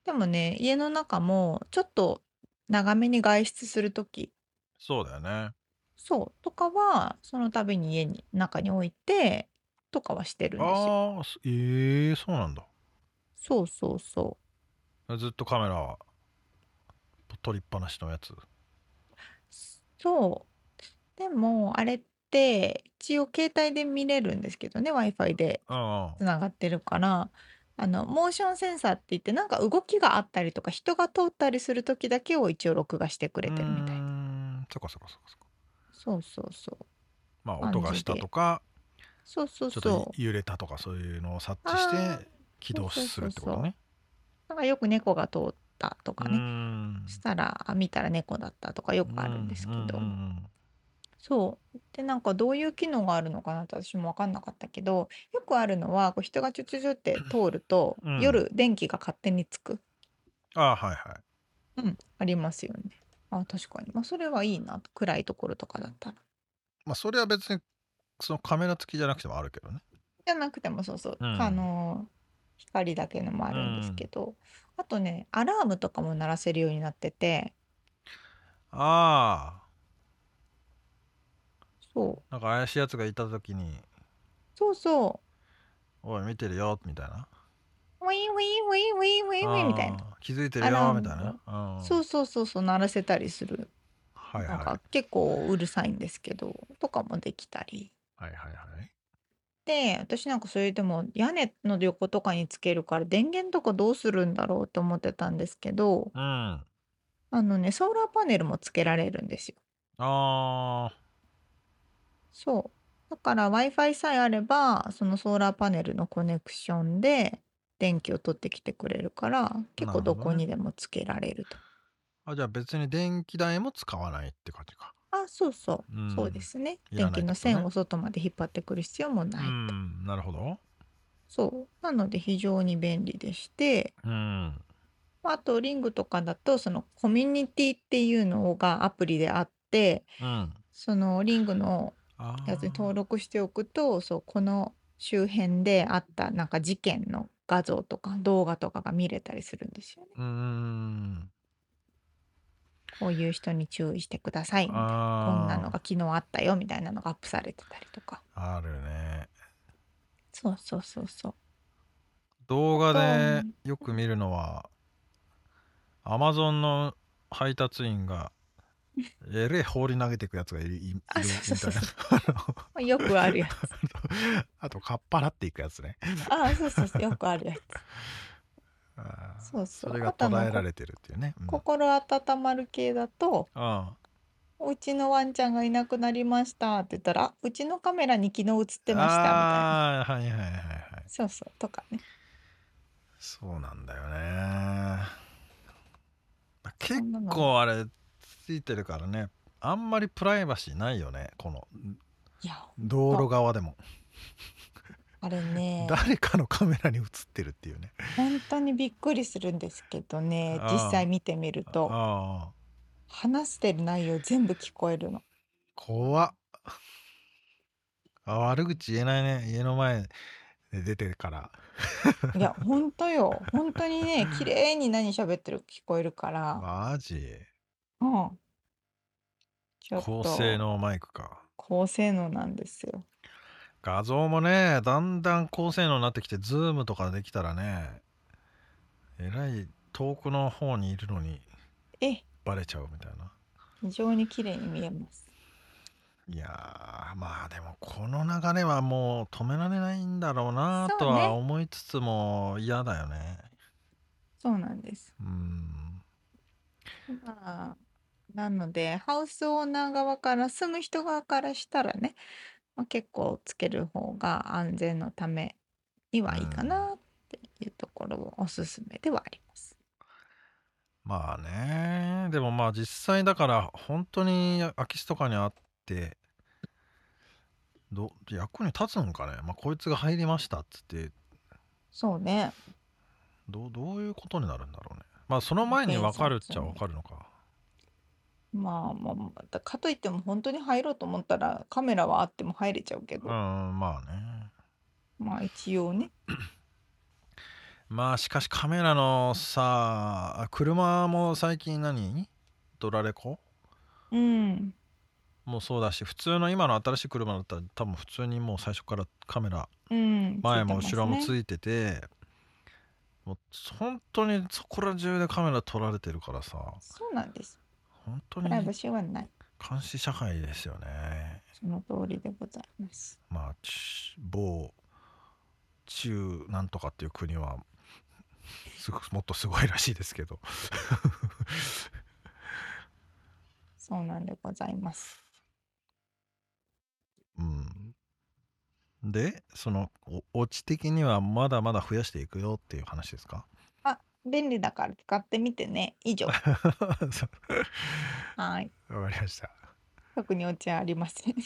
でもね家の中もちょっと長めに外出する時。そうだよね。そうとかはその度に家に中に置いてとかはしてるんですよ。ああそええそうなんだ。そうそうそうずっとカメラは取りっぱなしのやつ？そう。でも、あれって、一応携帯で見れるんですけどね、Wi-Fi でつながってるから、あの、モーションセンサーって言って、なんか動きがあったりとか、人が通ったりする時だけを一応録画してくれてるみたいな。んそっかそっかそっかそっか。そうそうそう。まあ音がしたとかそうそうちょっとそう。揺れたとかそういうのを察知あしーて起動するってことね。なんかよく猫が通ったとかね。んしたら、あ見たら猫だったとかよくあるんですけど。そう。で、なんかどういう機能があるのかなって私も分かんなかったけど、よくあるのは、こう人がチュチュチュって通ると、うん夜電気が勝手につく。ああはいはい。うん、ありますよね。あ、確かに。まあ、それはいいなと。暗いところとかだったら。まあそれは別にそのカメラ付きじゃなくてもあるけどね。じゃなくてもそうそう、うんあのー光だけのもあるんですけど、あとね、アラームとかも鳴らせるようになってて、ああそう、なんか怪しいやつがいた時にそうそ「おい見てるよ」みたいな。ウィンウィンウィンウィンウィンウィンみたいな。気づいてるよみたいな。そうそうそうそう、鳴らせたりする。なんはいはいか結構うるさいんですけど、とかもできたり。はいはいはい。で、私なんかそれでも屋根の横とかにつけるから電源とかどうするんだろうって思ってたんですけど、うん。あのね、ソーラーパネルもつけられるんですよ。あそう。だから Wi-Fi さえあれば、そのソーラーパネルのコネクションで電気を取ってきてくれるから、結構どこにでもつけられると。あじゃあ別に電気代も使わないって感じか。あ、そうそう。うんそうですね。電気の線を外まで引っ張ってくる必要もうないと。んなるほど。そう。なので非常に便利でして、うん。あとリングとかだと、そのコミュニティっていうのがアプリであって、うん。そのリングのやつに登録しておくと、そう、この周辺であったなんか事件の画像とか動画とかが見れたりするんですよね。うーん。こういう人に注意してくださいみたいな。こあんなのが昨日あったよみたいなのがアップされてたりとか。あるね。そうそうそうそう。動画でうよく見るのは、アマゾンの配達員が、えれえ放り投げていくやつがいるいいみそうそうたいそうな。よくあるやつ。[laughs] あと、かっぱらっていくやつね。あ、そうそうそう、よくあるやつ。[laughs] あーそうそうそれが捉えられてるっていうね。うん心温まる系だと、あうちのワンちゃんがいなくなりましたって言ったら、あうちのカメラに昨日映ってあましたみたいな。はいはいはいはい。そうそう、とかね。そうなんだよね。結構あれついてるからね。あんまりプライバシーないよねこの。道路側でも。あれね。[laughs] 誰かのカメラに映ってるっていうね。本当にびっくりするんですけどね実際見てみると。話してる内容全部聞こえるの。怖っ。あ悪口言えないね。家の前で出てるから。いや本当よ。本当にね綺麗に何喋ってるか聞こえるから。マジ？うん。ちょっ高と性能マイクか。高性能なんですよ。画像もねだんだん高性能になってきてズームとかできたらねえらい遠くの方にいるのにえ。バレちゃうみたいな。非常に綺麗に見えます。いやーまあでもこの流れはもう止められないんだろうなとは思いつつも嫌だよね。そうなんです。うん。まあなのでハウスオーナー側から住む人側からしたらね、まあ、結構つける方が安全のためにはいいかなっていうところをおすすめではあります。まあね。でもまあ実際だから本当に空き巣とかにあってど役に立つんかね、まあ、こいつが入りましたっつって。そうね。どうどういうことになるんだろうね。まあその前に分かるっちゃ分かるのかまあまあまあだかといっても本当に入ろうと思ったらカメラはあっても入れちゃうけうんど、まあねまあ一応ね。[clears throat] まあしかしカメラのさあ車も最近何？ドラレコ？うん。もそうだし普通の今の新しい車だったら多分普通にもう最初からカメラうん。前も後ろもついててもう本当にそこら中でカメラ撮られてるからさそうなんです。本当に。監視社会ですよねその通りでございます。まあち某中なんとかっていう国はすごもっとすごいらしいですけどそうなんでございます。うんでそのおオチ的にはまだまだ増やしていくよっていう話ですか？あ、便利だから使ってみてね。以上。[laughs] そうはい。わかりました特にオチはありません。[laughs]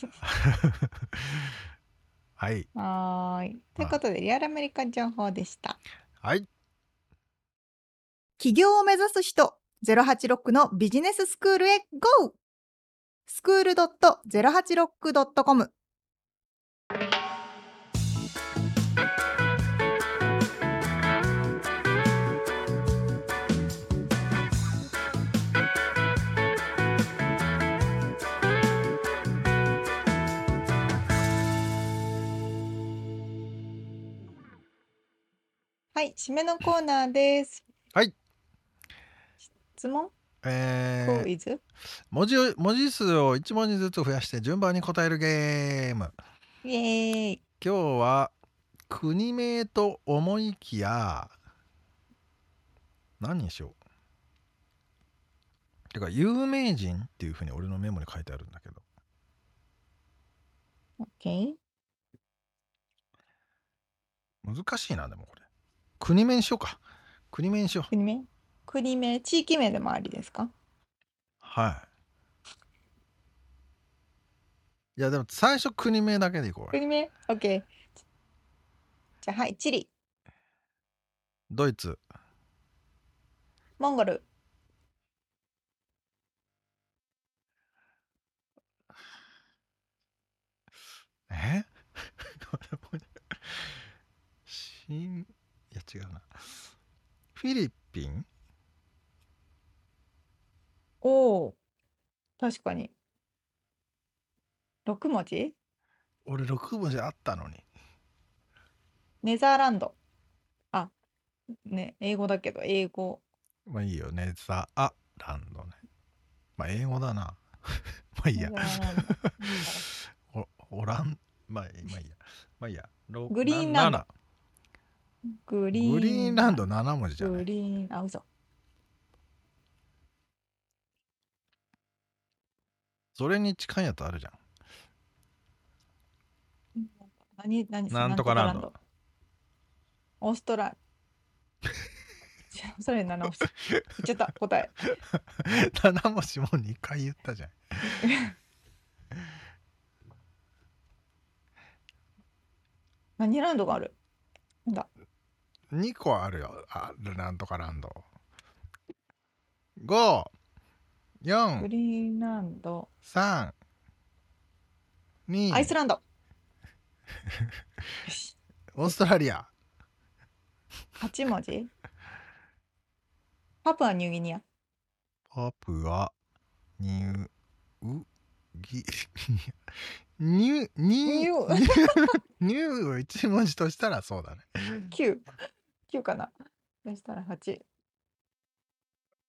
はいはーい。ということで、リアルアメリカ情報でした。はい起業を目指す人、086のビジネススクールへ GO! スクール .086.com はい、締めのコーナーです。はい。質問？えークイズ？文字を文字数を1文字ずつ増やして順番に答えるゲーム。イエーイ。今日は国名と思いきや何にしよう？てか有名人っていうふうに俺のメモに書いてあるんだけど。OK。難しいなでもこれ国名にしようか。国名にしよう。国名？国名、地域名でもありですか？はい。いやでも最初国名だけでいこう。よ国名 ?OK。じゃあ、はい、チリ、ドイツ。モンゴル、え？しんいや違うな。フィリピン？おお、確かに。6文字？俺6文字あったのに。ネザーランド。あ、ね、英語だけど、英語。まあいいよ。ねザ・ア・ランドね。まあ英語だな。[laughs] まあいいや。ネザーランド。おオランまあいいまあいいや。まあいいや。ろグリーンランド。なグリーン。グリーンランド7文字じゃなグいリーン、あ、嘘。それに近いやつあるじゃん。何、何、なんとかランド。オーストラリア。[laughs] それ7文字。言っちゃった、答え。7文字も2回言ったじゃん。[laughs] 何ランドがある？なんだ？2個あるよ。あなんとかランド。5 4グリーンランド。3 2アイスランド。[laughs] オーストラリア。8文字？パプアニューギニア。パプアニューギニュニュニュー。ニューを一文字としたらそうだね。9 9かな。そしたら8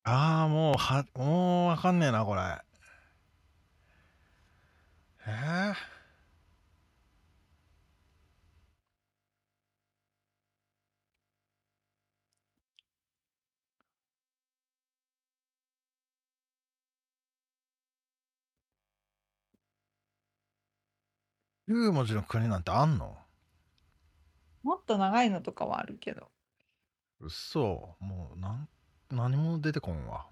ああもうはもうわかんねえなこれ。えー、9文字の国なんてあんの？もっと長いのとかはあるけどうっそもうなん何も出てこんわ。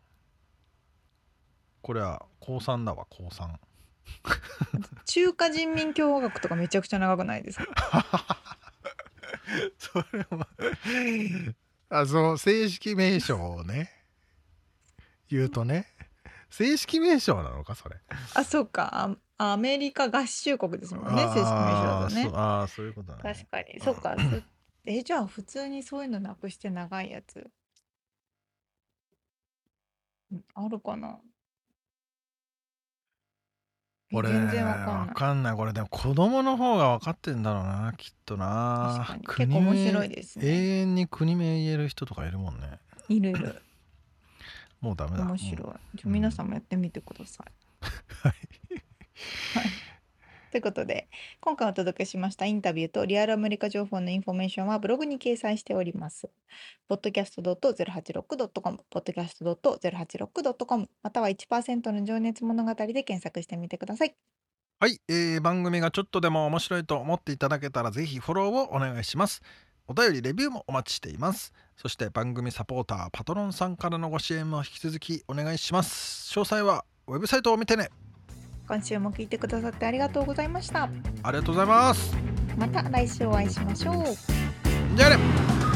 これは高3だわ高3中華人民共和国とかめちゃくちゃ長くないですか？[laughs] それはあそう正式名称をね言うとね正式名称なのかそれ？あそうか。あアメリカ合衆国ですもんね正式名称だとね。あーそうあーそういうことね。確かに。そうか。そえじゃあ普通にそういうのなくして長いやつ。んあるかな。えこれ全然わかんわない。かんない。これでも子供の方が分かってんだろうなきっとな。確かに。結構面白い名ですね。永遠に国名言える人とかいるもんね。いるいる。もうダメだ。面白い。じゃあ皆さんもやってみてください、[laughs] はい。はいということで今回お届けしましたインタビューとリアルアメリカ情報のインフォメーションはブログに掲載しております。podcast.086.com、podcast.086.com、または1%の情熱物語で検索してみてください。はい、えー番組がちょっとでも面白いと思っていただけたらぜひフォローをお願いしますお便りレビューもお待ちしていますそして番組サポーターパトロンさんからのご支援も引き続きお願いします詳細はウェブサイトを見てね今週も聞いてくださってありがとうございました。ありがとうございますまた来週お会いしましょう。じゃあね